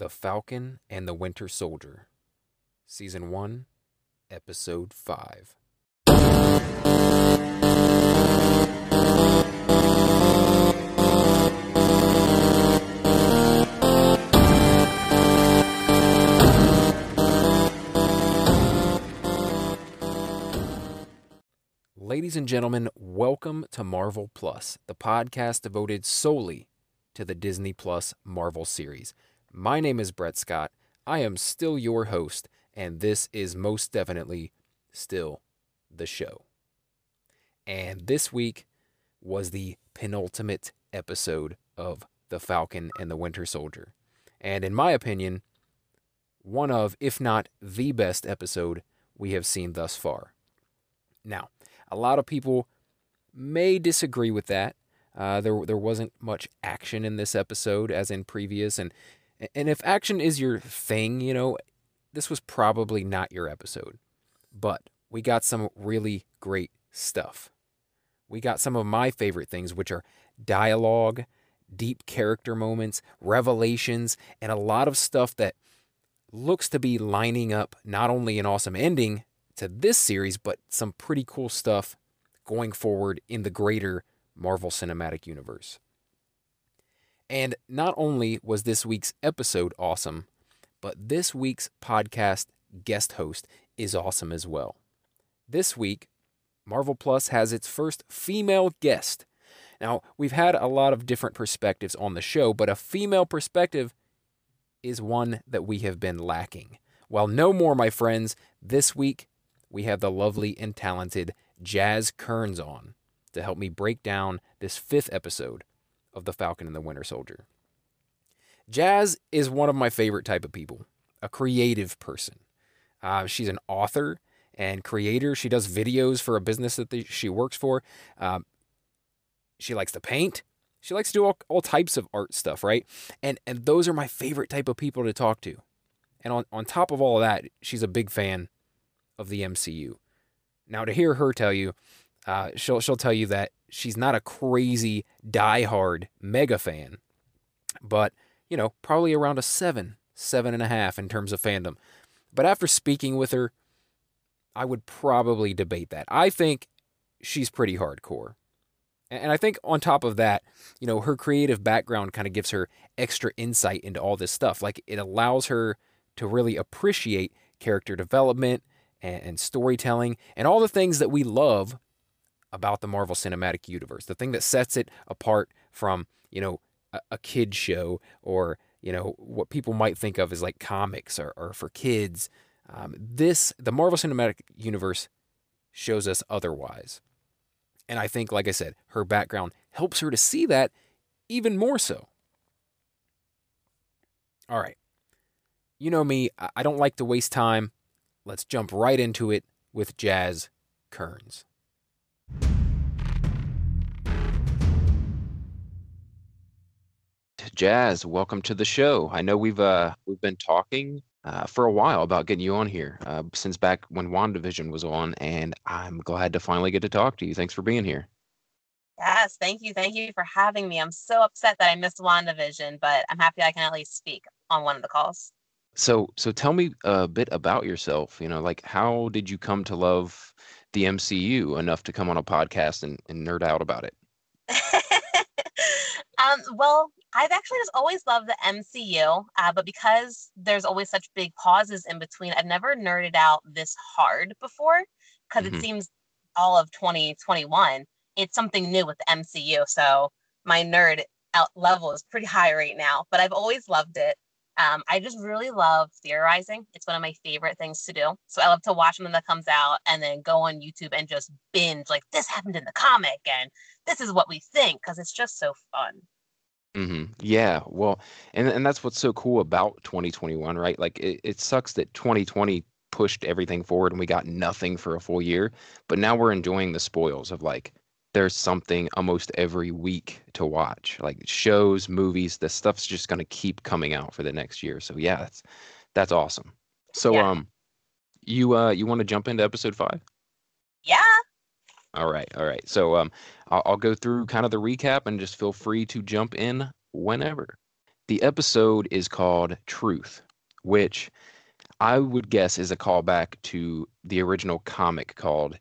The Falcon and the Winter Soldier, Season 1, Episode 5. Ladies and gentlemen, welcome to Marvel Plus, the podcast devoted solely to the Disney Plus Marvel series. My name is Brett Scott. I am still your host, and this is most definitely still the show. And this week was the penultimate episode of The Falcon and the Winter Soldier. And in my opinion, one of, if not the best episode we have seen thus far. Now, a lot of people may disagree with that. Uh, there, there wasn't much action in this episode as in previous, and and if action is your thing, you know, this was probably not your episode. But we got some really great stuff. We got some of my favorite things, which are dialogue, deep character moments, revelations, and a lot of stuff that looks to be lining up not only an awesome ending to this series, but some pretty cool stuff going forward in the greater Marvel Cinematic Universe. And not only was this week's episode awesome, but this week's podcast guest host is awesome as well. This week, Marvel Plus has its first female guest. Now, we've had a lot of different perspectives on the show, but a female perspective is one that we have been lacking. Well, no more, my friends. This week, we have the lovely and talented Jaz Kerns on to help me break down this fifth episode of The Falcon and the Winter Soldier. Jaz is one of my favorite type of people, a creative person. Uh, she's an author and creator. She does videos for a business that the, she works for. Um, she likes to paint. She likes to do all, all types of art stuff, right? And and those are my favorite type of people to talk to. And on, on top of all of that, she's a big fan of the MCU. Now, to hear her tell you, uh, she'll she'll tell you that she's not a crazy diehard mega fan, but you know probably around a seven, seven and a half in terms of fandom. But after speaking with her, I would probably debate that. I think she's pretty hardcore. And I think on top of that, you know, her creative background kind of gives her extra insight into all this stuff. Like it allows her to really appreciate character development and, and storytelling and all the things that we love about the Marvel Cinematic Universe. The thing that sets it apart from, you know, a, a kid show or, you know, what people might think of as like comics or, or for kids. Um, this, the Marvel Cinematic Universe shows us otherwise. And I think, like I said, her background helps her to see that even more so. All right. You know me, I don't like to waste time. Let's jump right into it with Jaz Kerns. Jaz, welcome to the show. I know we've uh we've been talking uh, for a while about getting you on here uh, since back when WandaVision was on, and I'm glad to finally get to talk to you. Thanks for being here. Yes, thank you. Thank you for having me. I'm so upset that I missed WandaVision, but I'm happy I can at least speak on one of the calls. So, so tell me a bit about yourself. You know, like how did you come to love the MCU enough to come on a podcast and, and nerd out about it? um, well, I've actually just always loved the MCU, uh, but because there's always such big pauses in between, I've never nerded out this hard before because mm-hmm. it seems all of 2021 it's something new with the MCU. So my nerd out level is pretty high right now, but I've always loved it. Um, I just really love theorizing. It's one of my favorite things to do. So I love to watch when that comes out and then go on YouTube and just binge like this happened in the comic and this is what we think because it's just so fun. Mm-hmm. Yeah, well, and and that's what's so cool about 2021, right? Like it, it sucks that 2020 pushed everything forward and we got nothing for a full year, but now we're enjoying the spoils of like there's something almost every week to watch like shows movies the stuff's just going to keep coming out for the next year so yeah that's that's awesome so yeah. um you uh you want to jump into episode five yeah all right all right so um I'll, I'll go through kind of the recap and just feel free to jump in whenever the episode is called Truth, which I would guess is a callback to the original comic called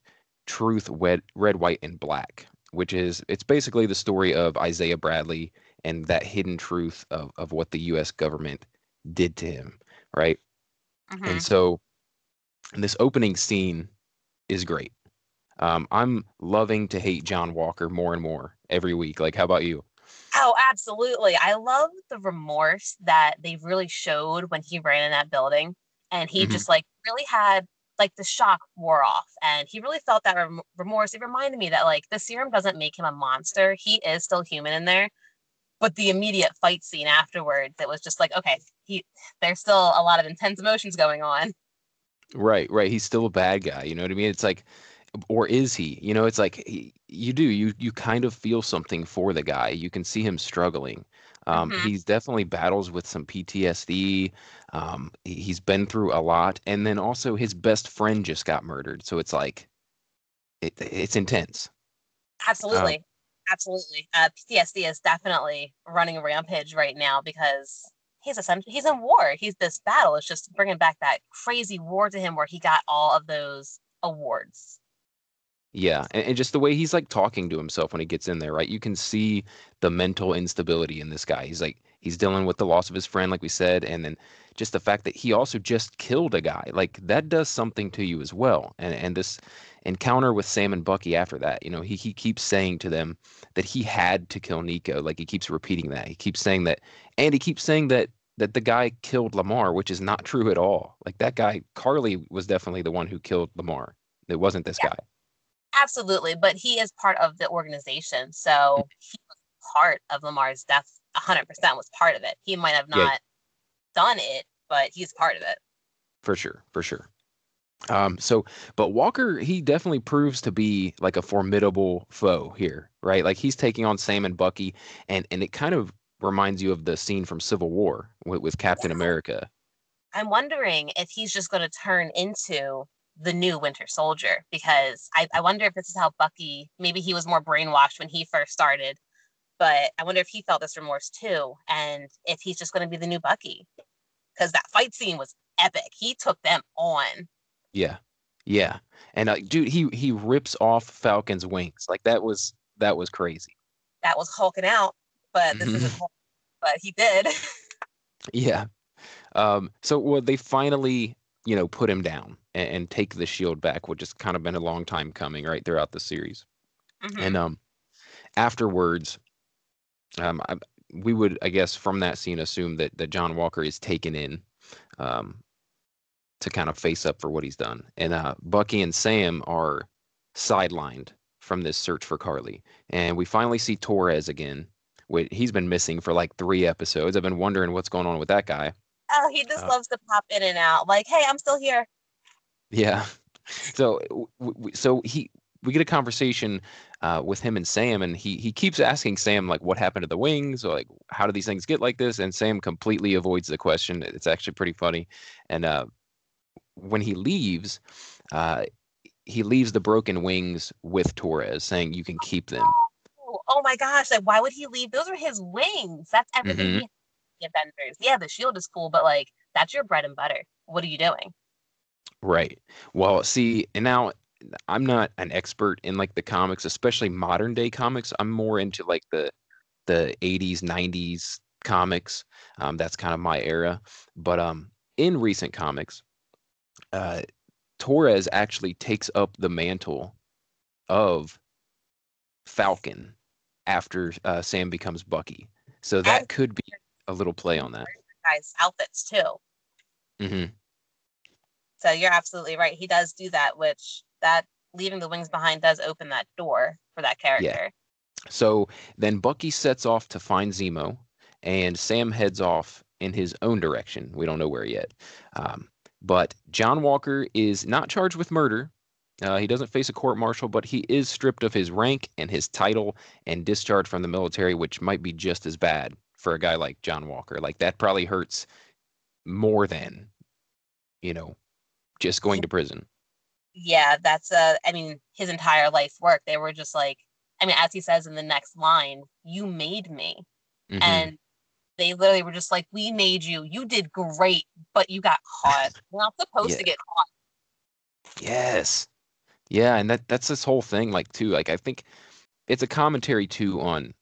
Truth Red, Red White, and Black, which is it's basically the story of Isaiah Bradley and that hidden truth of, of what the US government did to him, right? Mm-hmm. And so this opening scene is great. Um, I'm loving to hate John Walker more and more every week. Like, how about you? Oh, absolutely. I love the remorse that they really showed when he ran in that building. And he mm-hmm. just like really had like the shock wore off and he really felt that rem- remorse. It reminded me that like the serum doesn't make him a monster. He is still human in there. But the immediate fight scene afterwards, it was just like, okay, he there's still a lot of intense emotions going on. Right, right. He's still a bad guy. You know what I mean? It's like or is he? You know, it's like he, you do. You you kind of feel something for the guy. You can see him struggling. Um, mm-hmm. He's definitely battles with some PTSD. Um, he's been through a lot, and then also his best friend just got murdered. So it's like, it, it's intense. Absolutely, um, absolutely. Uh, PTSD is definitely running a rampage right now because he's essentially he's in war. He's this battle. It's just bringing back that crazy war to him where he got all of those awards. Yeah, and, and just the way he's like talking to himself when he gets in there, right? You can see the mental instability in this guy. He's like he's dealing with the loss of his friend, like we said, and then just the fact that he also just killed a guy, like that does something to you as well. And and this encounter with Sam and Bucky after that, you know, he he keeps saying to them that he had to kill Nico. Like he keeps repeating that. He keeps saying that, and he keeps saying that that the guy killed Lamar, which is not true at all. Like that guy, Karli was definitely the one who killed Lamar. It wasn't this yeah. guy. Absolutely, but he is part of the organization, so he was part of Lamar's death. 100% was part of it. He might have not yeah. done it, but he's part of it. For sure, for sure. Um, so, but Walker, he definitely proves to be like a formidable foe here, right? Like he's taking on Sam and Bucky, and and it kind of reminds you of the scene from Civil War with, with Captain America. I'm wondering if he's just going to turn into the new Winter Soldier because I, I wonder if this is how Bucky maybe he was more brainwashed when he first started, but I wonder if he felt this remorse too, and if he's just going to be the new Bucky because that fight scene was epic. He took them on. Yeah, yeah, and uh, dude, he he rips off Falcon's wings like that was that was crazy. That was hulking out, but this isn't. Hulk, but he did. yeah. Um. So well, they finally you know put him down and, and, take the shield back, which has kind of been a long time coming, right throughout the series. Mm-hmm. And um, afterwards, um, I, we would, I guess, from that scene, assume that that John Walker is taken in, um, to kind of face up for what he's done, and uh, Bucky and Sam are sidelined from this search for Karli, and we finally see Torres again. Which he's been missing for like three episodes. I've been wondering what's going on with that guy. Oh, he just uh, loves to pop in and out. Like, hey, I'm still here. Yeah. So, so he we get a conversation uh, with him and Sam, and he he keeps asking Sam like, "What happened to the wings? Or like, how do these things get like this?" And Sam completely avoids the question. It's actually pretty funny. And uh, when he leaves, uh, he leaves the broken wings with Torres, saying, "You can keep them." Oh, oh my gosh! Like, why would he leave? Those are his wings. That's everything. Mm-hmm. Avengers. Yeah, the shield is cool, but like, that's your bread and butter. What are you doing? Right. Well, see, and now I'm not an expert in like the comics, especially modern day comics. I'm more into like the the 80s, 90s comics. Um, that's kind of my era. But um, in recent comics, uh, Torres actually takes up the mantle of Falcon after uh, Sam becomes Bucky. So that could be a little play on that. Guys' outfits too. Mm-hmm. So you're absolutely right. He does do that, which that leaving the wings behind does open that door for that character. Yeah. So then Bucky sets off to find Zemo, and Sam heads off in his own direction. We don't know where yet. Um, but John Walker is not charged with murder. Uh, he doesn't face a court martial, but he is stripped of his rank and his title and discharged from the military, which might be just as bad for a guy like John Walker. Like that probably hurts more than, you know, just going to prison. Yeah, that's uh I mean, his entire life work. They were just like I mean, as he says in the next line, you made me. Mm-hmm. And they literally were just like, "We made you. You did great, but you got caught. You're not supposed yeah. to get caught." Yes. Yeah, and that that's this whole thing like too. Like I think it's a commentary too on,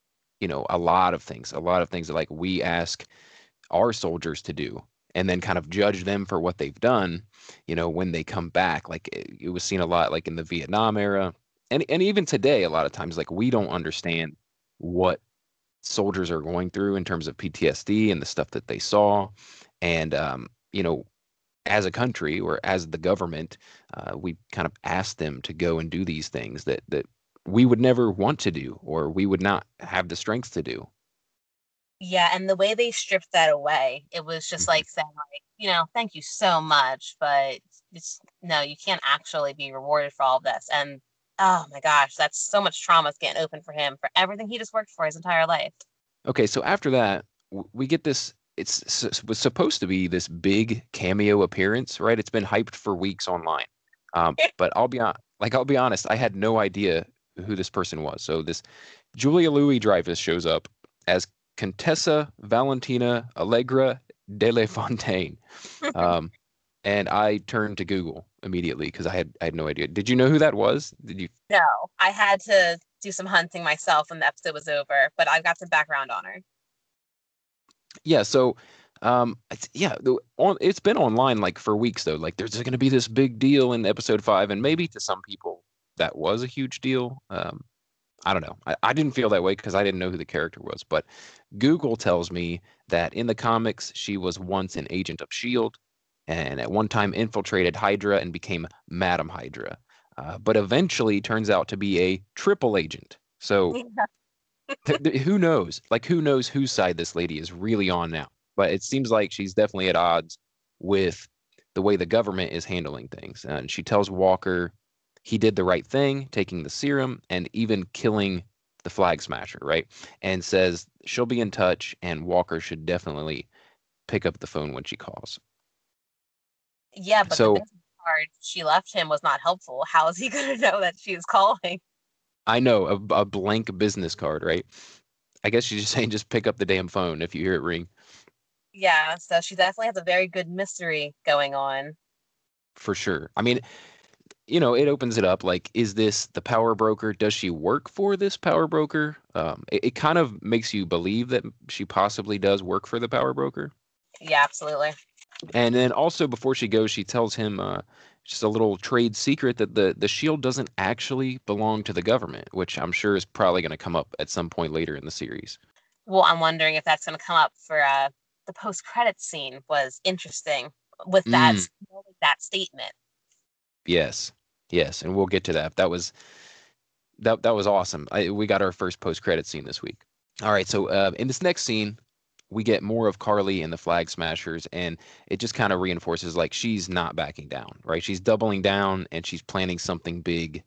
you know, a lot of things. A lot of things that like we ask our soldiers to do and then kind of judge them for what they've done, you know, when they come back. Like it, it was seen a lot like in the Vietnam era. And and even today a lot of times like we don't understand what soldiers are going through in terms of PTSD and the stuff that they saw. And um, you know, as a country or as the government, uh, we kind of ask them to go and do these things that that we would never want to do or we would not have the strength to do. Yeah, and the way they stripped that away, it was just mm-hmm. like saying, like, you know, thank you so much, but it's no, you can't actually be rewarded for all of this. And oh my gosh, that's so much trauma getting open for him for everything he just worked for his entire life. Okay, so after that, we get this it's it was supposed to be this big cameo appearance, right? It's been hyped for weeks online. Um, but I'll be on, like I'll be honest, I had no idea who this person was. So this Julia Louis Dreyfus shows up as Contessa Valentina Allegra de la Fontaine. Um, and I turned to Google immediately because I had I had no idea. Did you know who that was? Did you? No, I had to do some hunting myself when the episode was over, but I've got some background on her yeah so um it's, yeah the, on, it's been online like for weeks though like there's going to be this big deal in episode five and maybe to some people that was a huge deal um i don't know i, I didn't feel that way because i didn't know who the character was but google tells me that in the comics she was once an agent of shield and at one time infiltrated hydra and became madam hydra uh, but eventually turns out to be a triple agent so yeah who knows? Like, who knows whose side this lady is really on now? But it seems like she's definitely at odds with the way the government is handling things. And she tells Walker he did the right thing, taking the serum and even killing the flag smasher, right? And says she'll be in touch, and Walker should definitely pick up the phone when she calls. Yeah, but so, the card she left him was not helpful. How is he going to know that she is calling? I know a, a blank business card, right? I guess she's just saying just pick up the damn phone if you hear it ring. Yeah, so she definitely has a very good mystery going on. For sure. I mean, you know, it opens it up like, is this the power broker? Does she work for this power broker? Um, it, it kind of makes you believe that she possibly does work for the power broker. Yeah, absolutely. And then also before she goes, she tells him uh, just a little trade secret that the the shield doesn't actually belong to the government, which I'm sure is probably going to come up at some point later in the series. Well, I'm wondering if that's going to come up for uh, the post credit scene. Was interesting with that mm. that statement. Yes, yes, and we'll get to that. That was that that was awesome. I, we got our first post credit scene this week. All right, so uh, in this next scene, we get more of Karli and the Flag Smashers, and it just kind of reinforces like she's not backing down, right? She's doubling down and she's planning something big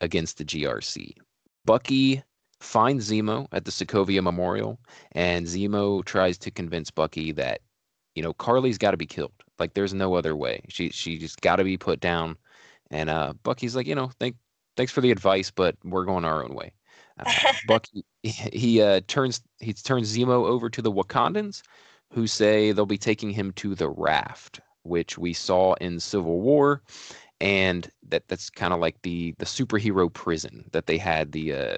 against the GRC. Bucky finds Zemo at the Sokovia Memorial, and Zemo tries to convince Bucky that, you know, Karli's got to be killed. Like, there's no other way. She she just got to be put down. And uh, Bucky's like, you know, thank thanks for the advice, but we're going our own way. Uh, Bucky he uh, turns he turns Zemo over to the Wakandans, who say they'll be taking him to the Raft, which we saw in Civil War, and that that's kind of like the the superhero prison that they had the uh,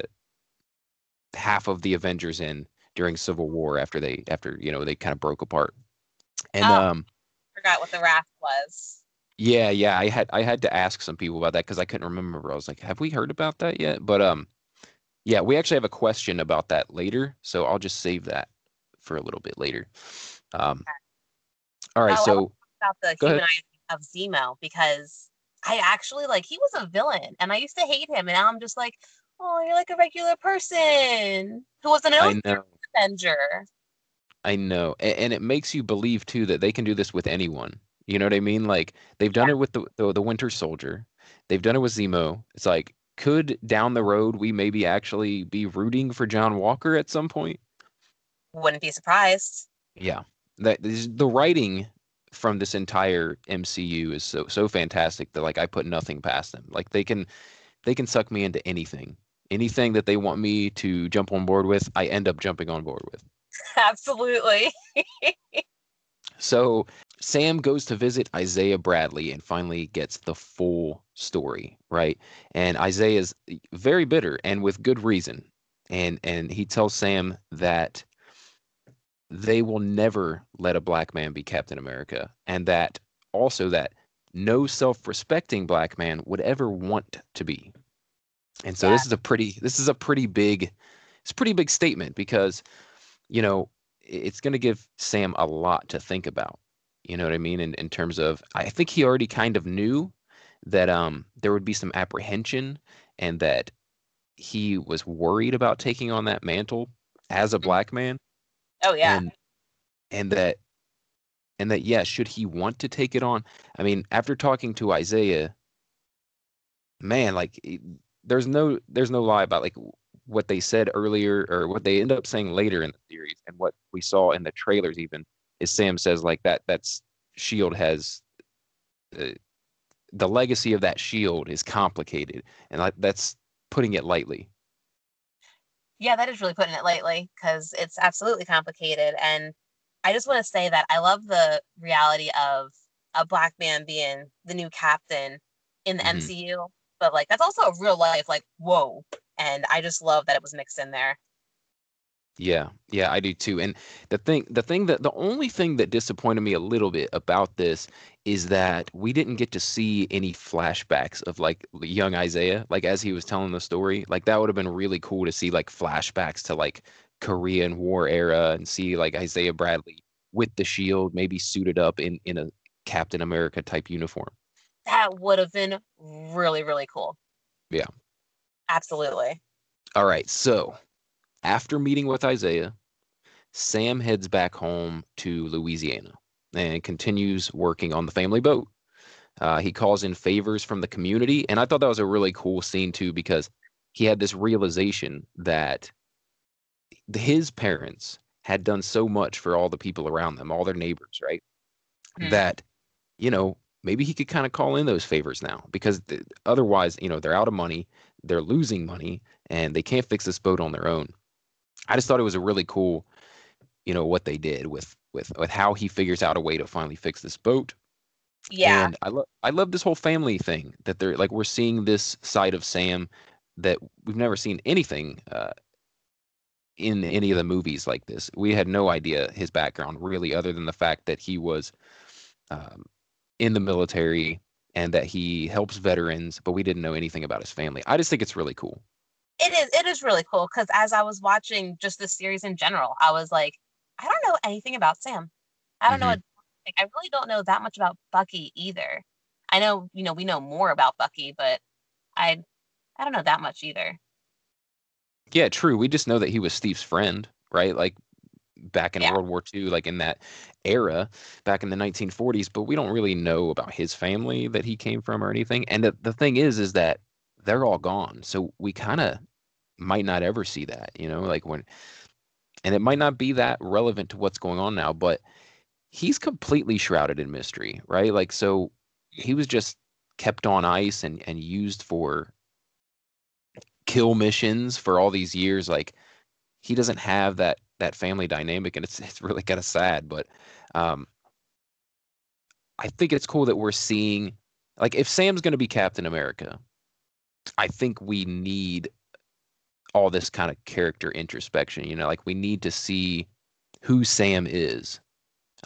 half of the Avengers in during Civil War after they after you know they kind of broke apart. And oh, um, forgot what the Raft was. Yeah, yeah, I had I had to ask some people about that because I couldn't remember. I was like, have we heard about that yet? But um, yeah, we actually have a question about that later, so I'll just save that for a little bit later. Um, all right, oh, so about the humanizing of Zemo because I actually like he was a villain, and I used to hate him, and now I'm just like, oh, you're like a regular person who was an Avenger. I know, and, and, it makes you believe too that they can do this with anyone. You know what I mean? Like they've done it with the, the the Winter Soldier, they've done it with Zemo. It's like could down the road we maybe actually be rooting for John Walker at some point? Wouldn't be surprised. Yeah, that the writing from this entire MCU is so so fantastic that like I put nothing past them. Like they can they can suck me into anything. Anything that they want me to jump on board with, I end up jumping on board with. Absolutely. so Sam goes to visit Isaiah Bradley and finally gets the full story, right? And Isaiah is eh, very bitter and with good reason. And and he tells Sam that they will never let a black man be Captain America and that also that no self-respecting black man would ever want to be. And so yeah. this is a pretty this is a pretty big it's a pretty big statement because you know it's going to give Sam a lot to think about. You know what I mean? In in terms of I think he already kind of knew that um there would be some apprehension and that he was worried about taking on that mantle as a mm-hmm. black man. Oh yeah. And, and that and that yeah, should he want to take it on? I mean, after talking to Isaiah, man, like there's no there's no lie about like what they said earlier or what they end up saying later in the series and what we saw in the trailers even is Sam says like that that's shield has uh, the legacy of that shield is complicated and like that's putting it lightly yeah that is really putting it lightly because it's absolutely complicated and i just want to say that i love the reality of a black man being the new captain in the mm-hmm. mcu but like that's also a real life like whoa and i just love that it was mixed in there yeah yeah i do too and the thing the thing that the only thing that disappointed me a little bit about this is that we didn't get to see any flashbacks of like young isaiah like as he was telling the story like that would have been really cool to see like flashbacks to like korean war era and see like isaiah bradley with the shield maybe suited up in in a captain america type uniform that would have been really, really cool. Yeah. Absolutely. All right. So after meeting with Isaiah, Sam heads back home to Louisiana and continues working on the family boat. Uh, he calls in favors from the community. And I thought that was a really cool scene, too, because he had this realization that his parents had done so much for all the people around them, all their neighbors, right? Mm. That, you know, maybe he could kind of call in those favors now because th- otherwise, you know, they're out of money, they're losing money, and they can't fix this boat on their own. I just thought it was a really cool, you know, what they did with with with how he figures out a way to finally fix this boat. Yeah. And I love I love this whole family thing that they're like we're seeing this side of Sam that we've never seen anything uh, in any of the movies like this. We had no idea his background really, other than the fact that he was um, in the military and that he helps veterans, but we didn't know anything about his family. I just think it's really cool. It is. It is really cool because as I was watching just the series in general, I was like, I don't know anything about Sam. I don't mm-hmm. know. What, like, I really don't know that much about Bucky either. I know, you know, we know more about Bucky, but I, I don't know that much either. Yeah, true. We just know that he was Steve's friend, right? Like back in yeah. World War II, like in that era back in the 1940s, but we don't really know about his family that he came from or anything. And the, the thing is, is that they're all gone. So we kind of might not ever see that, you know, like when, and it might not be that relevant to what's going on now, but he's completely shrouded in mystery, right? Like, so he was just kept on ice and, and used for kill missions for all these years. Like, he doesn't have that that family dynamic, and it's it's really kind of sad. But um, I think it's cool that we're seeing, like, if Sam's going to be Captain America, I think we need all this kind of character introspection. You know, like we need to see who Sam is.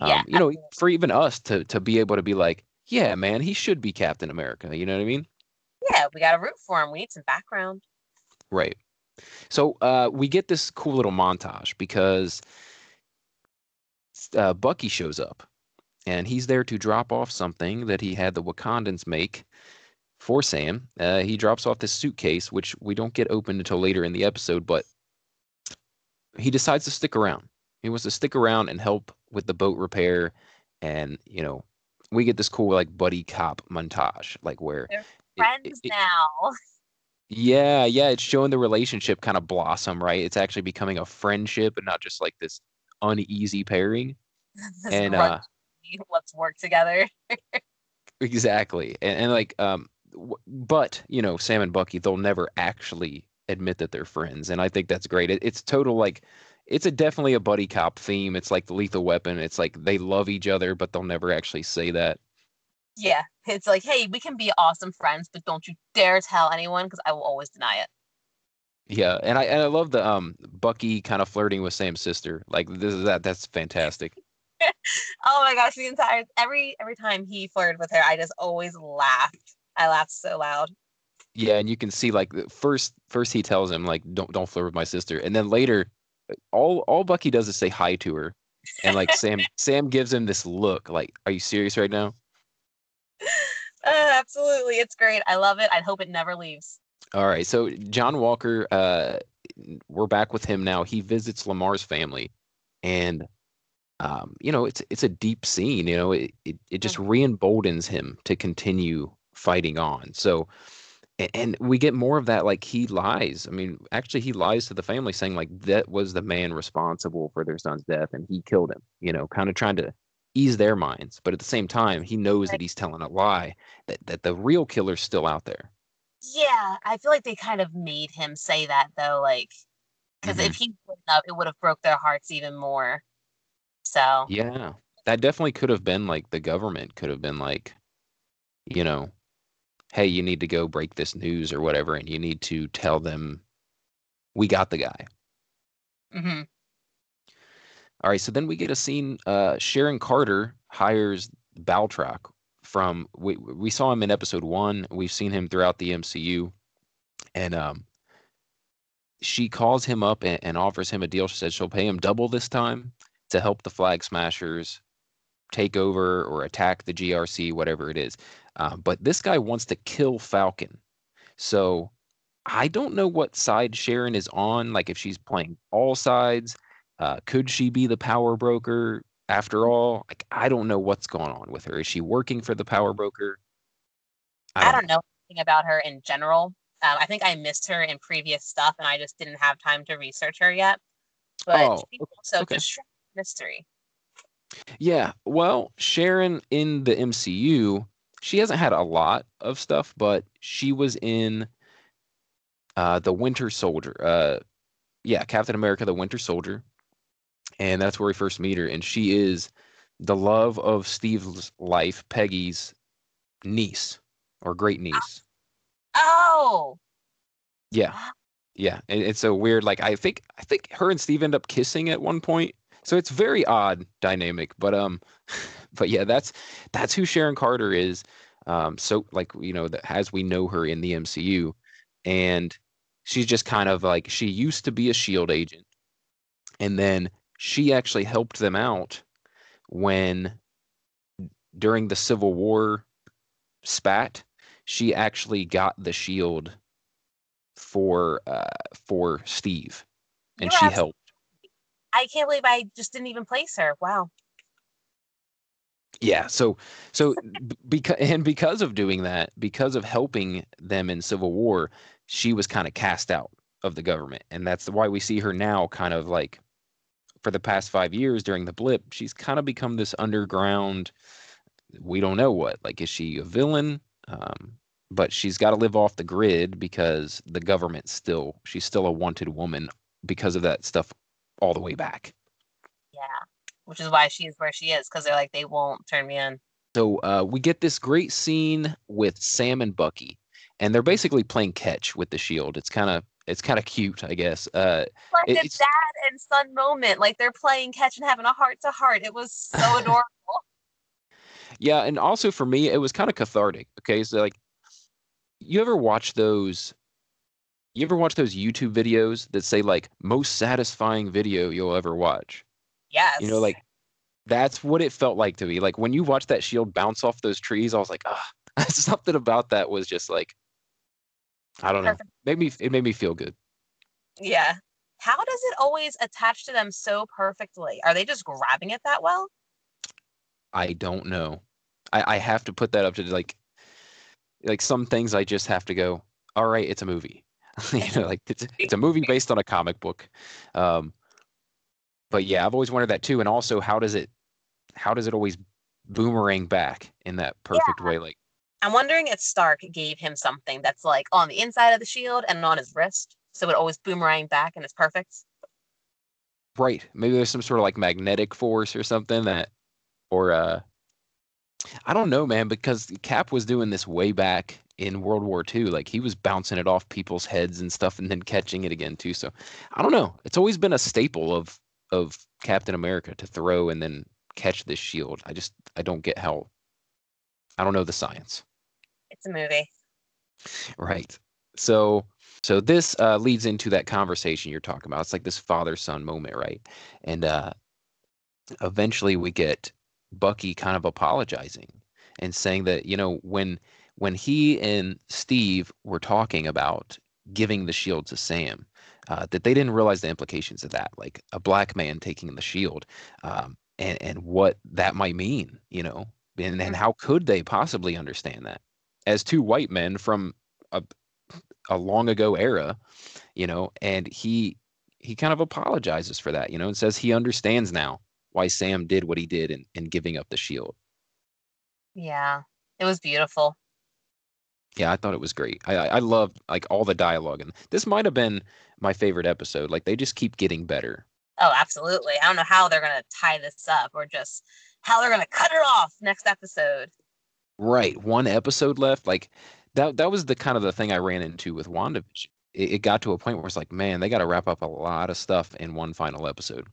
Um, yeah, you know, for even us to to be able to be like, yeah, man, he should be Captain America. You know what I mean? Yeah, we got to root for him. We need some background. Right. So uh, we get this cool little montage because uh, Bucky shows up and he's there to drop off something that he had the Wakandans make for Sam. Uh, he drops off this suitcase, which we don't get opened until later in the episode, but he decides to stick around. He wants to stick around and help with the boat repair. And, you know, we get this cool, like, buddy cop montage, like, where. They're friends it, it, now. Yeah, yeah, it's showing the relationship kind of blossom, right? It's actually becoming a friendship and not just like this uneasy pairing. and uh let's work together. exactly. And, and like um but, you know, Sam and Bucky they'll never actually admit that they're friends and I think that's great. It, it's total like it's a definitely a buddy cop theme. It's like the Lethal Weapon. It's like they love each other, but they'll never actually say that. Yeah, it's like, hey, we can be awesome friends, but don't you dare tell anyone because I will always deny it. Yeah, and I and I love the um Bucky kind of flirting with Sam's sister. Like this is that that's fantastic. oh my gosh, the entire every every time he flirted with her, I just always laughed. I laughed so loud. Yeah, and you can see like first first he tells him like don't don't flirt with my sister, and then later all all Bucky does is say hi to her, and like Sam Sam gives him this look like Are you serious right now? Uh, absolutely, it's great. I love it. I hope it never leaves. All right, so John Walker, uh, we're back with him now. He visits Lamar's family, and um, you know it's it's a deep scene. You know, it it, it just mm-hmm. re-emboldens him to continue fighting on. So, and we get more of that. Like he lies. I mean, actually, he lies to the family, saying like that was the man responsible for their son's death, and he killed him. You know, kind of trying to ease their minds, but at the same time, he knows that he's telling a lie. That that the real killer's still out there. Yeah, I feel like they kind of made him say that though, like because mm-hmm. if he have, it would have broke their hearts even more. So yeah, that definitely could have been like the government could have been like, you know, hey, you need to go break this news or whatever, and you need to tell them we got the guy. Mm-hmm. All right, so then we get a scene. Uh, Sharon Carter hires Batroc from we we saw him in episode one. We've seen him throughout the MCU, and um, she calls him up and, and offers him a deal. She says she'll pay him double this time to help the Flag Smashers take over or attack the GRC, whatever it is. Uh, but this guy wants to kill Falcon. So I don't know what side Sharon is on. Like if she's playing all sides, uh, could she be the power broker after all? Like I don't know what's going on with her. Is she working for the power broker? I don't, I don't know. anything about her in general. Um, I think I missed her in previous stuff, and I just didn't have time to research her yet. But oh, also okay. just mystery. Yeah, well, Sharon in the MCU, she hasn't had a lot of stuff, but she was in uh, the Winter Soldier. Uh, yeah, Captain America: The Winter Soldier, and that's where we first meet her. And she is the love of Steve's life, Peggy's niece or great niece. Oh, yeah, yeah. And it's so weird. Like I think I think her and Steve end up kissing at one point so it's very odd dynamic, but um, but yeah, that's that's who Sharon Carter is. Um, so like you know that as we know her in the MCU, and she's just kind of like she used to be a Shield agent, and then she actually helped them out when during the Civil War spat, she actually got the shield for uh, for Steve, and You're she helped. I can't believe I just didn't even place her. Wow. Yeah, so so because and because of doing that, because of helping them in Civil War, she was kind of cast out of the government, and that's why we see her now, kind of like for the past five years during the blip, she's kind of become this underground. We don't know what. Like, is she a villain? Um, but she's got to live off the grid because the government still she's still a wanted woman because of that stuff all the way back. Yeah, which is why she is where she is because they're like they won't turn me in. So uh, we get this great scene with Sam and Bucky, and they're basically playing catch with the shield. It's kind of it's kind of cute, I guess. Uh, like a dad and son moment, like they're playing catch and having a heart to heart. It was so adorable. yeah, and also for me, it was kind of cathartic. Okay, so like, you ever watch those you ever watch those YouTube videos that say like most satisfying video you'll ever watch? Yes. You know, like that's what it felt like to me. Like when you watch that shield bounce off those trees, I was like, ah, something about that was just like, I don't Perfect. know. Maybe it made me feel good. Yeah. How does it always attach to them so perfectly? Are they just grabbing it that well? I don't know. I, I have to put that up to like, like some things I just have to go. All right, it's a movie. you know, like it's it's a movie based on a comic book. Um, but yeah, I've always wondered that too. And also, how does it how does it always boomerang back in that perfect yeah. way? Like, I'm wondering if Stark gave him something that's like on the inside of the shield and on his wrist, so it always boomerang back and it's perfect. Right. Maybe there's some sort of like magnetic force or something that, or uh, I don't know, man, because Cap was doing this way back in World War II. Like he was bouncing it off people's heads and stuff and then catching it again too. So I don't know. It's always been a staple of of Captain America to throw and then catch this shield. I just I don't get how I don't know the science. It's a movie. Right. So so this uh, leads into that conversation you're talking about. It's like this father son moment, right? And uh, eventually we get Bucky kind of apologizing and saying that you know when when he and Steve were talking about giving the shield to Sam, uh, that they didn't realize the implications of that, like a black man taking the shield, um, and and what that might mean, you know, and and how could they possibly understand that as two white men from a a long ago era, you know, and he he kind of apologizes for that, you know, and says he understands now why Sam did what he did in, in giving up the shield. Yeah, it was beautiful. Yeah, I thought it was great. I I, I loved like all the dialogue, and this might have been my favorite episode. Like they just keep getting better. Oh, absolutely. I don't know how they're gonna tie this up, or just how they're gonna cut it off next episode. Right, one episode left. Like that that was the kind of the thing I ran into with WandaVision. It, it got to a point where it's like, man, they got to wrap up a lot of stuff in one final episode.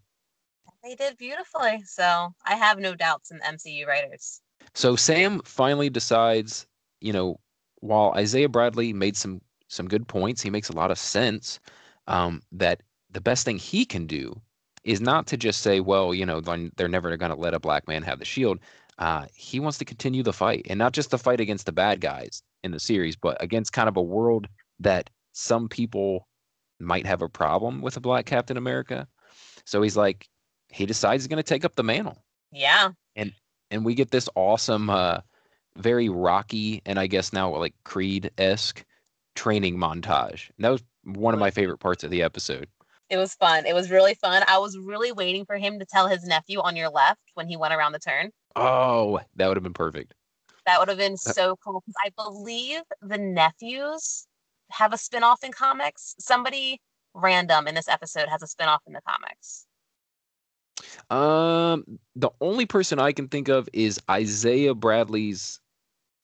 They did beautifully. So I have no doubts in the MCU writers. So Sam finally decides, you know, while Isaiah Bradley made some some good points, he makes a lot of sense. Um, that the best thing he can do is not to just say, well, you know, they're never going to let a black man have the shield. Uh, he wants to continue the fight, and not just the fight against the bad guys in the series, but against kind of a world that some people might have a problem with a black Captain America. So he's like, he decides he's going to take up the mantle. Yeah. And and we get this awesome, uh, very Rocky and I guess now like Creed esque training montage. And that was one of my favorite parts of the episode. It was fun. It was really fun. I was really waiting for him to tell his nephew on your left when he went around the turn. Oh, that would have been perfect. That would have been so cool because I believe the nephews have a spinoff in comics. Somebody random in this episode has a spinoff in the comics. Um, the only person I can think of is Isaiah Bradley's,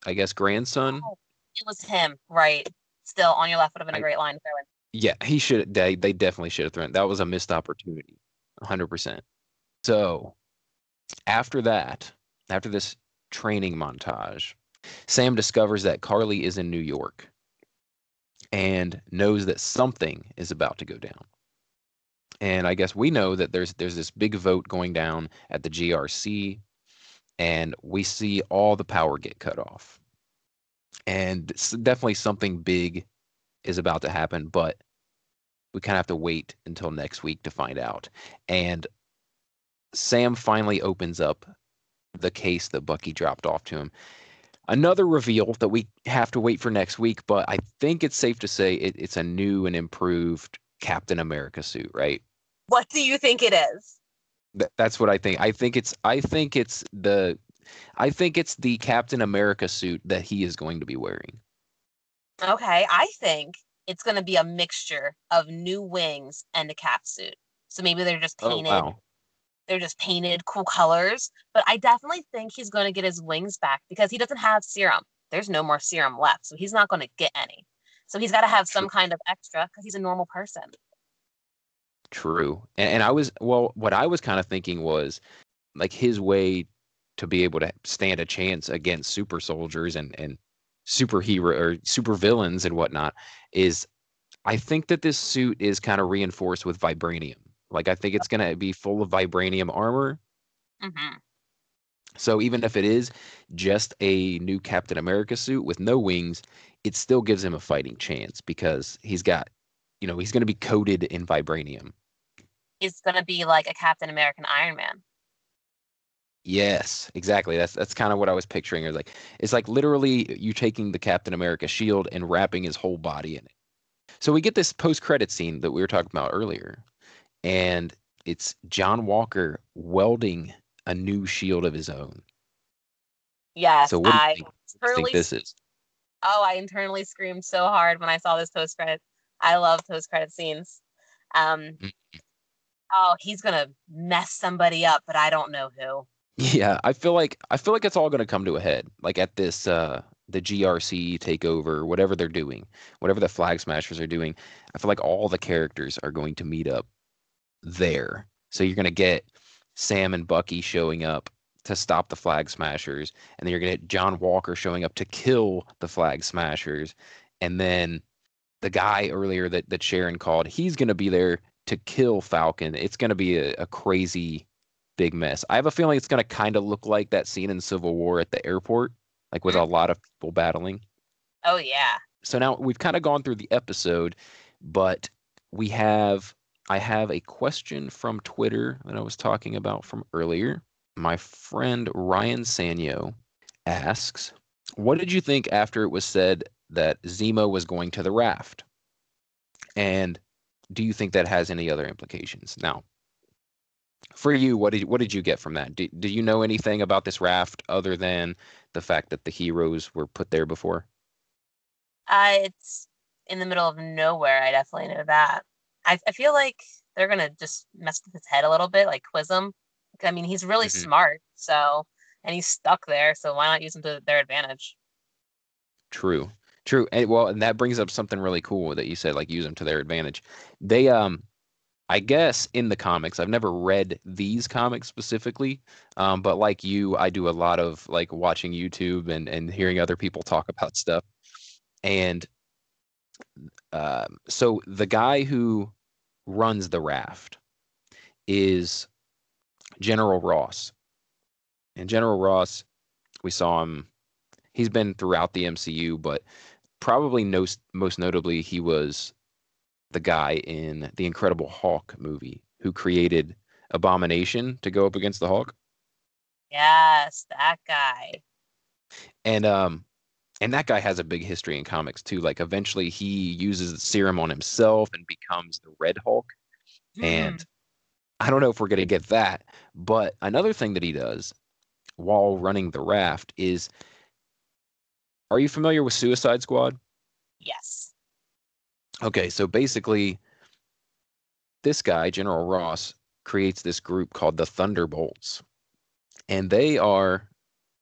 I guess, grandson. Oh, it was him, right? Still, on your left would have been a great line to throw in. Yeah, he should. They they definitely should have thrown. That was a missed opportunity, hundred percent. So, after that, after this training montage, Sam discovers that Karli is in New York and knows that something is about to go down. And I guess we know that there's there's this big vote going down at the GRC and we see all the power get cut off. And definitely something big is about to happen, but we kind of have to wait until next week to find out. And Sam finally opens up the case that Bucky dropped off to him. Another reveal that we have to wait for next week, but I think it's safe to say it, it's a new and improved Captain America suit, right? What do you think it is? Th- that's what I think. I think it's I think it's the I think it's the Captain America suit that he is going to be wearing. Okay, I think it's going to be a mixture of new wings and a cap suit. So maybe they're just oh, painted oh, wow they're just painted cool colors. But I definitely think he's going to get his wings back because he doesn't have serum. There's no more serum left. So he's not going to get any. So he's got to have some kind of extra because he's a normal person. True. And, and I was, well, what I was kind of thinking was like his way to be able to stand a chance against super soldiers and, and superhero or super villains and whatnot is I think that this suit is kind of reinforced with vibranium. Like I think it's gonna be full of vibranium armor. Mm-hmm. So even if it is just a new Captain America suit with no wings, it still gives him a fighting chance because he's got, you know, he's going to be coated in vibranium. He's going to be like a Captain American Iron Man. Yes, exactly. That's that's kind of what I was picturing. It's like it's like literally you taking the Captain America shield and wrapping his whole body in it. So we get this post credit scene that we were talking about earlier and it's John Walker welding a new shield of his own. Yes, so what I do you think, think this is? Oh, I internally screamed so hard when I saw this post credit. I love post credit scenes. Um, mm-hmm. Oh, he's gonna mess somebody up, but I don't know who. Yeah, I feel like I feel like it's all going to come to a head, like at this uh the GRC takeover, whatever they're doing, whatever the Flag Smashers are doing. I feel like all the characters are going to meet up there. So you're going to get Sam and Bucky showing up to stop the Flag Smashers, and then you're going to get John Walker showing up to kill the Flag Smashers, and then the guy earlier that that Sharon called, he's going to be there to kill Falcon. It's going to be a, a crazy big mess. I have a feeling it's going to kind of look like that scene in Civil War at the airport, like with a mm-hmm. lot of people battling. Oh yeah. So now we've kind of gone through the episode, but we have I have a question from Twitter that I was talking about from earlier. My friend Ryan Sanyo asks, "What did you think after it was said that Zemo was going to the raft?" And do you think that has any other implications? Now, for you, what did what did you get from that? Do, do you know anything about this raft other than the fact that the heroes were put there before? Uh, it's in the middle of nowhere. I definitely know that. I, I feel like they're gonna just mess with his head a little bit, like quiz him. I mean, he's really mm-hmm. smart, so and he's stuck there. So why not use him to their advantage? True, true. And well, and that brings up something really cool that you said, like use them to their advantage. They um I guess in the comics, I've never read these comics specifically, um, but like you, I do a lot of like watching YouTube and and hearing other people talk about stuff. And uh, so the guy who runs the raft is General Ross, and General Ross, we saw him. He's been throughout the MCU, but probably most most notably, he was the guy in the Incredible Hulk movie who created Abomination to go up against the Hulk. Yes, that guy. And um and that guy has a big history in comics too. Like eventually he uses the serum on himself and becomes the Red Hulk. Mm. And I don't know if we're going to get that, but another thing that he does while running the raft is Are you familiar with Suicide Squad? Yes. Okay, so basically, this guy, General Ross, creates this group called the Thunderbolts. And they are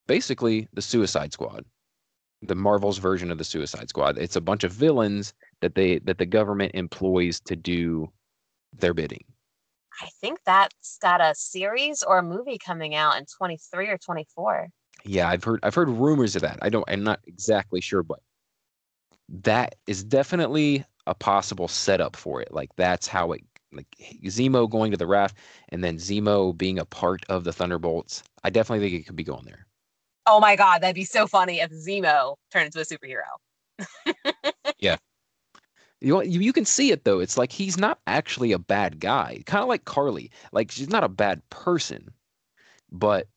basically the Suicide Squad, the Marvel's version of the Suicide Squad. It's a bunch of villains that they that the government employs to do their bidding. I think that's got a series or a movie coming out in 23 or 24. Yeah, I've heard I've heard rumors of that. I don't I'm not exactly sure, but that is definitely a possible setup for it. Like that's how it like Zemo going to the raft and then Zemo being a part of the Thunderbolts. I definitely think it could be going there. Oh my god, that'd be so funny if Zemo turned into a superhero. yeah. You, you you can see it though. It's like he's not actually a bad guy. Kind of like Karli. Like she's not a bad person, but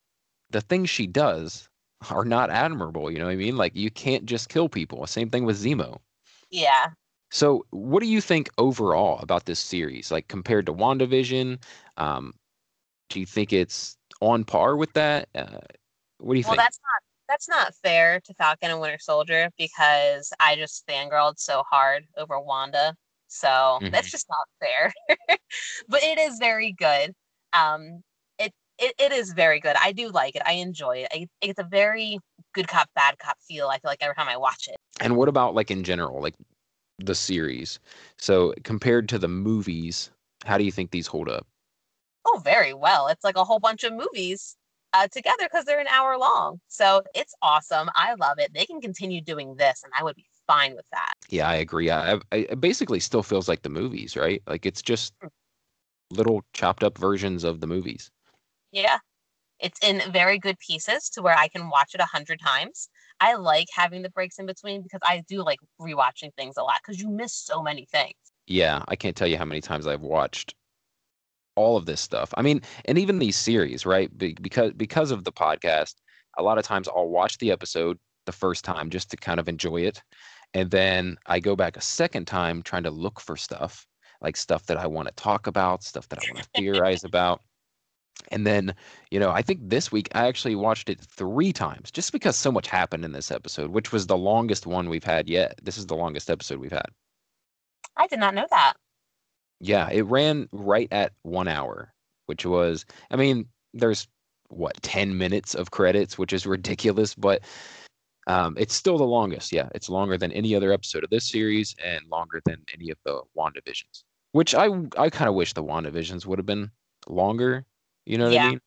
the things she does are not admirable. You know what I mean? Like you can't just kill people. Same thing with Zemo. Yeah. So, what do you think overall about this series? Like compared to WandaVision, um, do you think it's on par with that? Uh, what do you well, think? Well, that's not that's not fair to Falcon and Winter Soldier because I just fangirled so hard over Wanda. So mm-hmm. that's just not fair. but it is very good. Um, it, it is very good. I do like it. I enjoy it. I, it's a very good cop, bad cop feel. I feel like every time I watch it. And what about like in general? Like the series. So compared to the movies, how do you think these hold up? Oh, very well. It's like a whole bunch of movies uh, together because they're an hour long. So it's awesome. I love it. They can continue doing this, and I would be fine with that. Yeah, I agree. I, I it basically still feels like the movies, right? Like it's just hmm. little chopped up versions of the movies. Yeah, it's in very good pieces to where I can watch it a hundred times. I like having the breaks in between because I do like rewatching things a lot because you miss so many things. Yeah, I can't tell you how many times I've watched all of this stuff. I mean, and even these series, right? Be- because because of the podcast, a lot of times I'll watch the episode the first time just to kind of enjoy it, and then I go back a second time trying to look for stuff like stuff that I want to talk about, stuff that I want to theorize about. And then, you know, I think this week I actually watched it three times just because so much happened in this episode, which was the longest one we've had yet. This is the longest episode we've had. I did not know that. Yeah, it ran right at one hour, which was, I mean, there's what, 10 minutes of credits, which is ridiculous, but um, it's still the longest. Yeah, it's longer than any other episode of this series and longer than any of the WandaVisions, which I, I kind of wish the WandaVisions would have been longer. You know what yeah. I mean?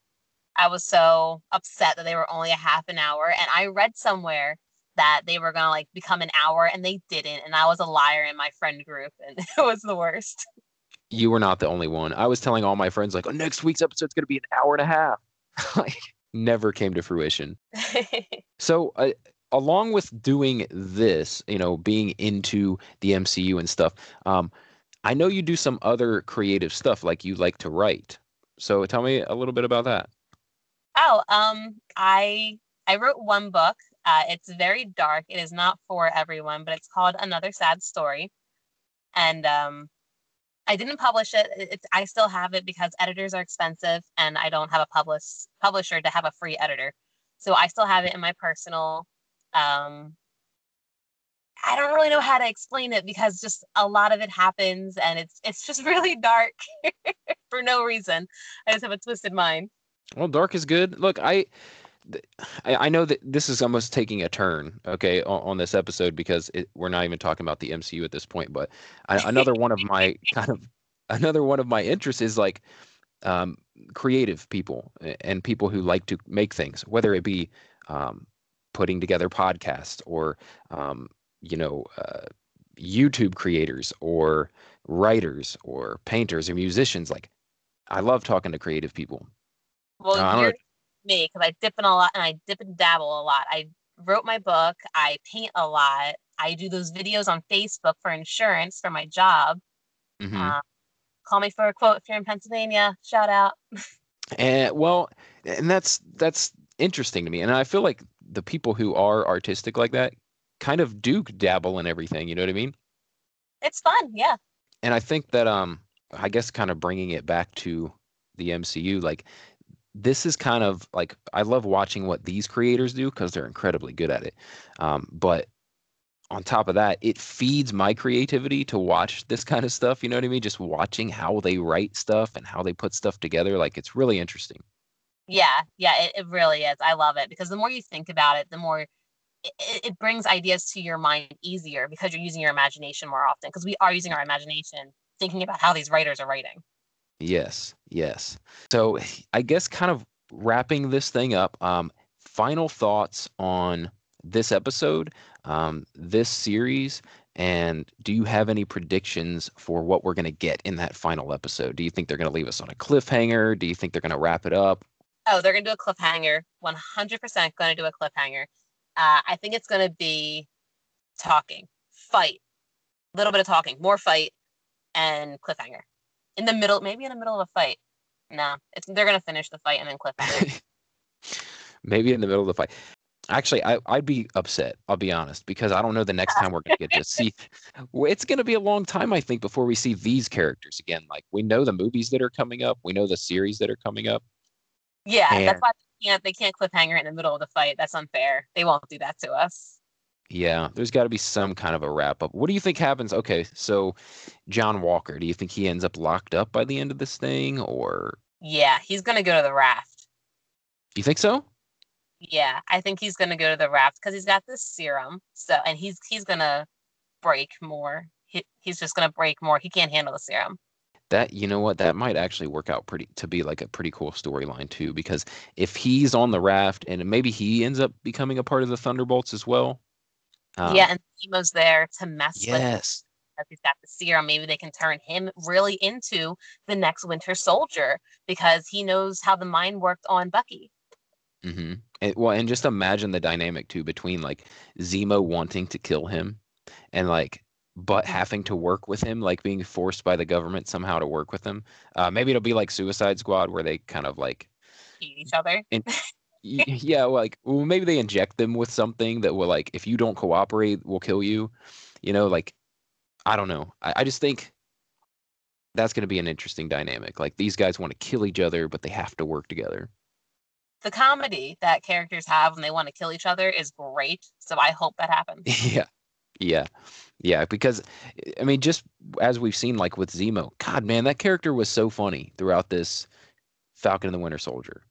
I was so upset that they were only a half an hour. And I read somewhere that they were gonna like become an hour and they didn't. And I was a liar in my friend group and it was the worst. You were not the only one. I was telling all my friends like, oh, next week's episode's gonna be an hour and a half. like never came to fruition. so uh, along with doing this, you know, being into the MCU and stuff, um, I know you do some other creative stuff, like you like to write. So tell me a little bit about that. Oh, um, I I wrote one book. Uh, it's very dark. It is not for everyone, but it's called Another Sad Story. And um, I didn't publish it. It's I still have it because editors are expensive, and I don't have a publish publisher to have a free editor. So I still have it in my personal. Um, I don't really know how to explain it because just a lot of it happens, and it's it's just really dark for no reason. I just have a twisted mind. Well, dark is good. Look, I, I, know that this is almost taking a turn, okay, on, on this episode because it, we're not even talking about the MCU at this point. But I, another one of my kind of another one of my interests is like um, creative people and people who like to make things, whether it be um, putting together podcasts or um, you know uh, YouTube creators or writers or painters or musicians. Like I love talking to creative people well, uh, you're me because I dip in a lot and I dip and dabble a lot. I wrote my book. I paint a lot. I do those videos on Facebook for insurance for my job. Mm-hmm. Uh, call me for a quote if you're in Pennsylvania. Shout out. and well, and that's that's interesting to me. And I feel like the people who are artistic like that kind of do dabble in everything. You know what I mean? It's fun, yeah. And I think that um, I guess kind of bringing it back to the MCU, like this is kind of like I love watching what these creators do because they're incredibly good at it. Um, but on top of that, it feeds my creativity to watch this kind of stuff. You know what I mean? Just watching how they write stuff and how they put stuff together. Like it's really interesting. Yeah, yeah, it, it really is. I love it because the more you think about it, the more it, it brings ideas to your mind easier because you're using your imagination more often. Because we are using our imagination thinking about how these writers are writing. Yes, yes. So I guess kind of wrapping this thing up, um, final thoughts on this episode, um, this series, and do you have any predictions for what we're going to get in that final episode? Do you think they're going to leave us on a cliffhanger? Do you think they're going to wrap it up? Oh, they're going to do a cliffhanger. 100% going to do a cliffhanger. Uh, I think it's going to be talking, fight, a little bit of talking, more fight, and cliffhanger in the middle, maybe in the middle of a fight. No, it's they're gonna finish the fight and then cliffhanger. maybe in the middle of the fight. Actually, I, I'd be upset. I'll be honest because I don't know the next time we're gonna get to see. It's gonna be a long time, I think, before we see these characters again. Like we know the movies that are coming up, we know the series that are coming up. Yeah, and... that's why can't they can't cliffhanger in the middle of the fight. That's unfair. They won't do that to us. Yeah, there's got to be some kind of a wrap up. What do you think happens? Okay, so John Walker, do you think he ends up locked up by the end of this thing or Yeah, he's going to go to the raft. You think so? Yeah, I think he's going to go to the raft cuz he's got this serum. So and he's he's going to break more. He, he's just going to break more. He can't handle the serum. That you know what that might actually work out pretty to be like a pretty cool storyline too because if he's on the raft and maybe he ends up becoming a part of the Thunderbolts as well, um, yeah, and Zemo's there to mess yes. with. Yes. He's got the serum. Maybe they can turn him really into the next Winter Soldier because he knows how the mind worked on Bucky. Mm-hmm. And, well, and just imagine the dynamic too between like Zemo wanting to kill him and like but having to work with him, like being forced by the government somehow to work with him. Uh, maybe it'll be like Suicide Squad, where they kind of like eat each other. In, yeah, like well, maybe they inject them with something that will like if you don't cooperate, we'll kill you. You know, like I don't know. I, I just think that's going to be an interesting dynamic. Like these guys want to kill each other, but they have to work together. The comedy that characters have when they want to kill each other is great. So I hope that happens. yeah, Yeah. Yeah, because I mean, just as we've seen, like with Zemo, God, man, that character was so funny throughout this Falcon and the Winter Soldier.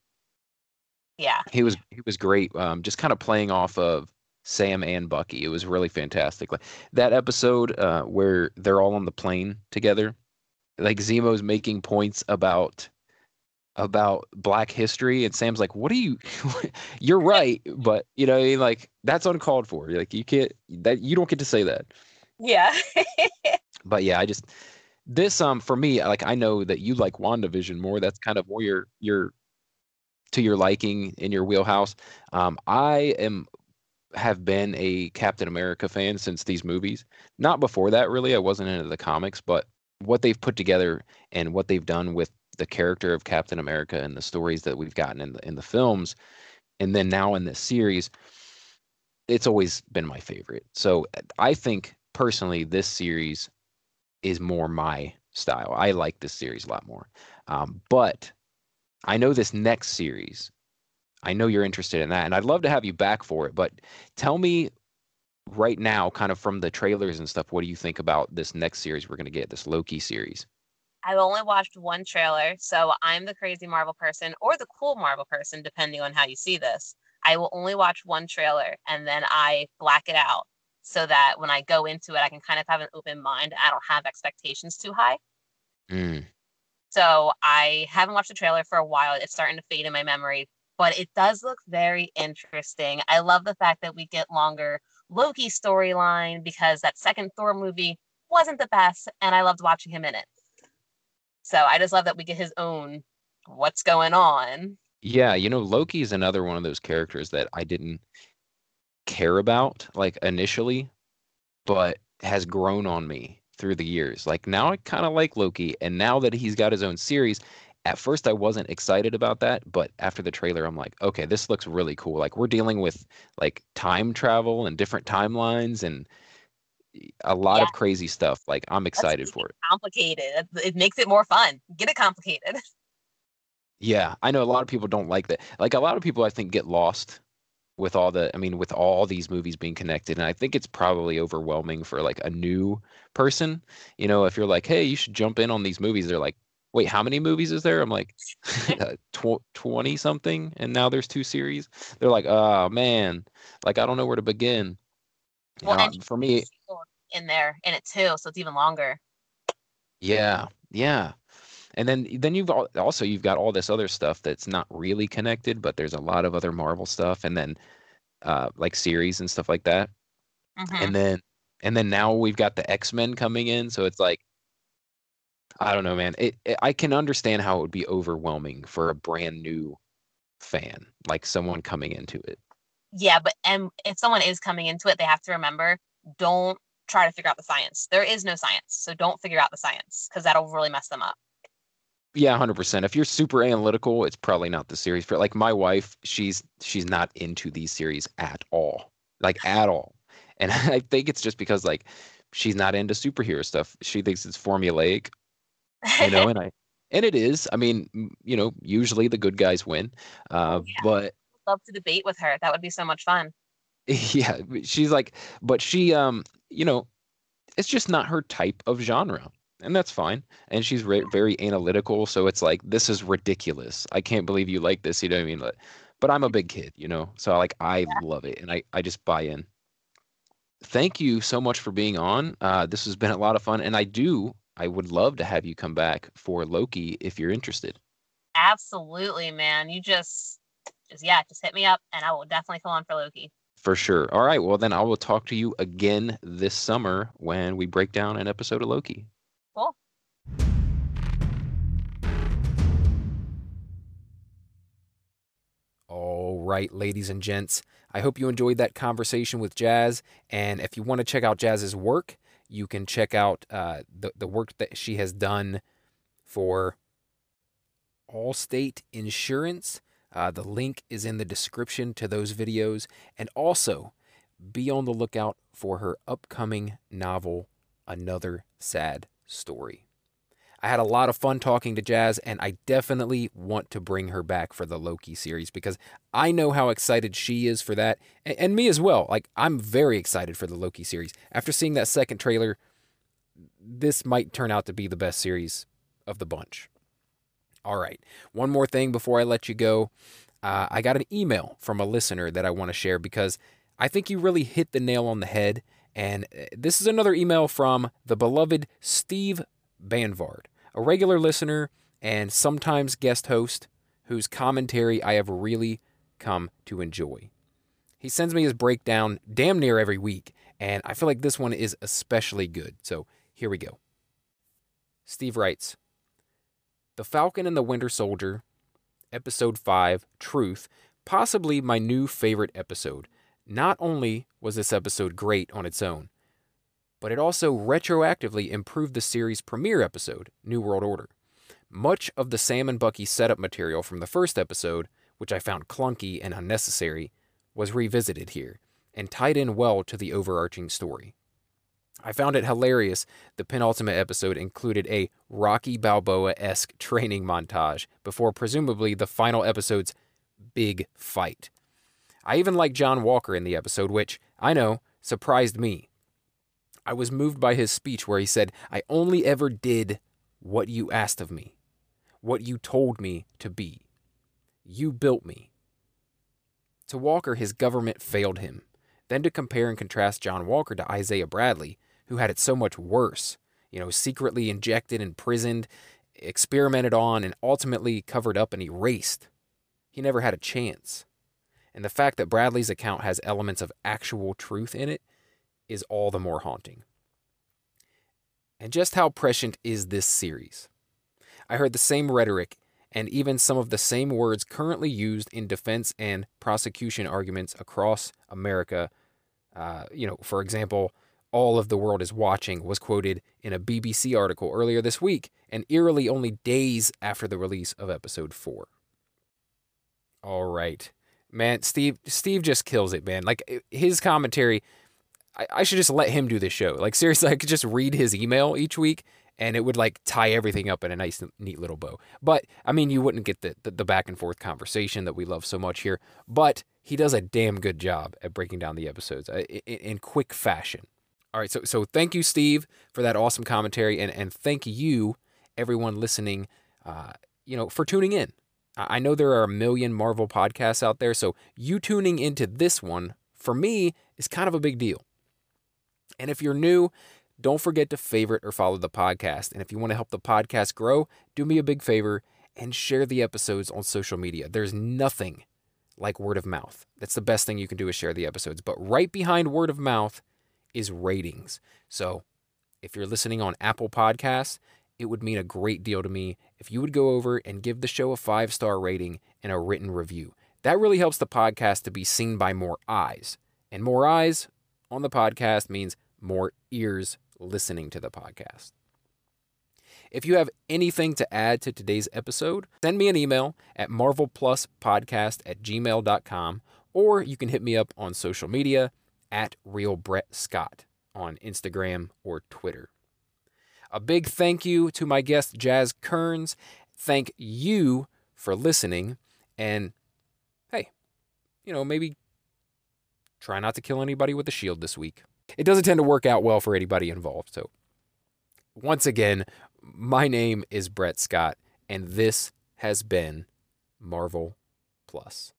Yeah, he was he was great. Um, just kind of playing off of Sam and Bucky. It was really fantastic. Like that episode uh, where they're all on the plane together. Like Zemo's making points about about black history and Sam's like, "What are you You're right, but you know, like that's uncalled for. Like you can't that you don't get to say that." Yeah. but yeah, I just this um for me, like I know that you like WandaVision more. That's kind of more your your to your liking in your wheelhouse. Um I am have been a Captain America fan since these movies. Not before that really. I wasn't into the comics, but what they've put together and what they've done with the character of Captain America and the stories that we've gotten in the in the films and then now in this series it's always been my favorite. So I think personally, this series is more my style. I like this series a lot more. Um, but I know this next series. I know you're interested in that, and I'd love to have you back for it. But tell me right now, kind of from the trailers and stuff, what do you think about this next series we're going to get, this Loki series? I've only watched one trailer, so I'm the crazy Marvel person or the cool Marvel person, depending on how you see this. I will only watch one trailer and then I black it out so that when I go into it, I can kind of have an open mind. I don't have expectations too high. Mm. So I haven't watched the trailer for a while. It's starting to fade in my memory, but it does look very interesting. I love the fact that we get longer Loki storyline because that second Thor movie wasn't the best, and I loved watching him in it. So I just love that we get his own what's going on. Yeah, you know, Loki is another one of those characters that I didn't care about like initially, but has grown on me through the years. Like now I kind of like Loki and now that he's got his own series, at first I wasn't excited about that, but after the trailer I'm like, okay, this looks really cool. Like we're dealing with like time travel and different timelines and a lot yeah. of crazy stuff. Like I'm excited for it. Complicated. It makes it more fun. Get it complicated. Yeah, I know a lot of people don't like that. Like a lot of people I think get lost with all the I mean with all these movies being connected and I think it's probably overwhelming for like a new person. You know, if you're like, "Hey, you should jump in on these movies." They're like, "Wait, how many movies is there?" I'm like, uh, 20 something and now there's two series. They're like, "Oh, man. Like I don't know where to begin." Well, uh, for me in there in it too, so it's even longer. Yeah. Yeah and then then you've also you've got all this other stuff that's not really connected but there's a lot of other marvel stuff and then uh like series and stuff like that mm-hmm. and then and then now we've got the x-men coming in so it's like i don't know man it, it, i can understand how it would be overwhelming for a brand new fan like someone coming into it yeah but and if someone is coming into it they have to remember don't try to figure out the science there is no science so don't figure out the science because that'll really mess them up yeah, hundred percent. If you're super analytical, it's probably not the series for. Like my wife, she's she's not into these series at all, like at all. And I think it's just because like she's not into superhero stuff. She thinks it's formulaic, you know. and I and it is. I mean, you know, usually the good guys win. Uh, yeah. But love to debate with her. That would be so much fun. Yeah, she's like, but she, um, you know, it's just not her type of genre and that's fine. And she's re- very analytical, so it's like this is ridiculous. I can't believe you like this. You know what I mean? But, but I'm a big kid, you know, so like I yeah. love it, and I I just buy in. Thank you so much for being on. Uh, this has been a lot of fun, and I do. I would love to have you come back for Loki if you're interested. Absolutely, man. You just, just yeah, just hit me up, and I will definitely come on for Loki. For sure. All right. Well, then I will talk to you again this summer when we break down an episode of Loki. Cool. All right, ladies and gents. I hope you enjoyed that conversation with Jaz. And if you want to check out Jaz's work, you can check out uh, the, the work that she has done for Allstate Insurance. Uh, the link is in the description to those videos. And also, be on the lookout for her upcoming novel, Another Sad story. I had a lot of fun talking to Jaz, and I definitely want to bring her back for the Loki series because I know how excited she is for that, and, and me as well. Like, I'm very excited for the Loki series. After seeing that second trailer, this might turn out to be the best series of the bunch. All right, one more thing before I let you go. Uh, I got an email from a listener that I want to share because I think you really hit the nail on the head. And uh, this is another email from the beloved Steve Banvard, a regular listener and sometimes guest host whose commentary I have really come to enjoy. He sends me his breakdown damn near every week, and I feel like this one is especially good. So here we go. Steve writes The Falcon and the Winter Soldier, Episode 5, Truth, possibly my new favorite episode. Not only was this episode great on its own, but it also retroactively improved the series' premiere episode, New World Order. Much of the Sam and Bucky setup material from the first episode, which I found clunky and unnecessary, was revisited here and tied in well to the overarching story. I found it hilarious the penultimate episode included a Rocky Balboa esque training montage before presumably the final episode's big fight. I even liked John Walker in the episode, which, I know, surprised me. I was moved by his speech where he said, I only ever did what you asked of me, what you told me to be. You built me. To Walker, his government failed him. Then to compare and contrast John Walker to Isaiah Bradley, who had it so much worse, you know, secretly injected, imprisoned, experimented on, and ultimately covered up and erased. He never had a chance. And the fact that Bradley's account has elements of actual truth in it is all the more haunting. And just how prescient is this series? I heard the same rhetoric and even some of the same words currently used in defense and prosecution arguments across America. Uh, you know, for example, all of the world is watching was quoted in a BBC article earlier this week, and eerily only days after the release of episode 4. All right. Man, Steve Steve just kills it, man. Like his commentary, I, I should just let him do this show. Like seriously, I could just read his email each week and it would like tie everything up in a nice neat little bow. But I mean, you wouldn't get the, the, the back and forth conversation that we love so much here, but he does a damn good job at breaking down the episodes uh, in, in quick fashion. All right, so so thank you, Steve, for that awesome commentary, and and thank you, everyone listening, uh, you know, for tuning in. I know there are a million Marvel podcasts out there, so you tuning into this one for me is kind of a big deal. And if you're new, don't forget to favorite or follow the podcast. And if you want to help the podcast grow, do me a big favor and share the episodes on social media. There's nothing like word of mouth. That's the best thing you can do is share the episodes. But right behind word of mouth is ratings. So if you're listening on Apple Podcasts, it would mean a great deal to me if you would go over and give the show a five star rating and a written review. That really helps the podcast to be seen by more eyes. And more eyes on the podcast means more ears listening to the podcast. If you have anything to add to today's episode, send me an email at marvelpluspodcast at gmail.com or you can hit me up on social media at Real Brett Scott on Instagram or Twitter. A big thank you to my guest, Jaz Kerns. Thank you for listening. And hey, you know, maybe try not to kill anybody with a shield this week. It doesn't tend to work out well for anybody involved. So, once again, my name is Brett Scott, and this has been Marvel Plus.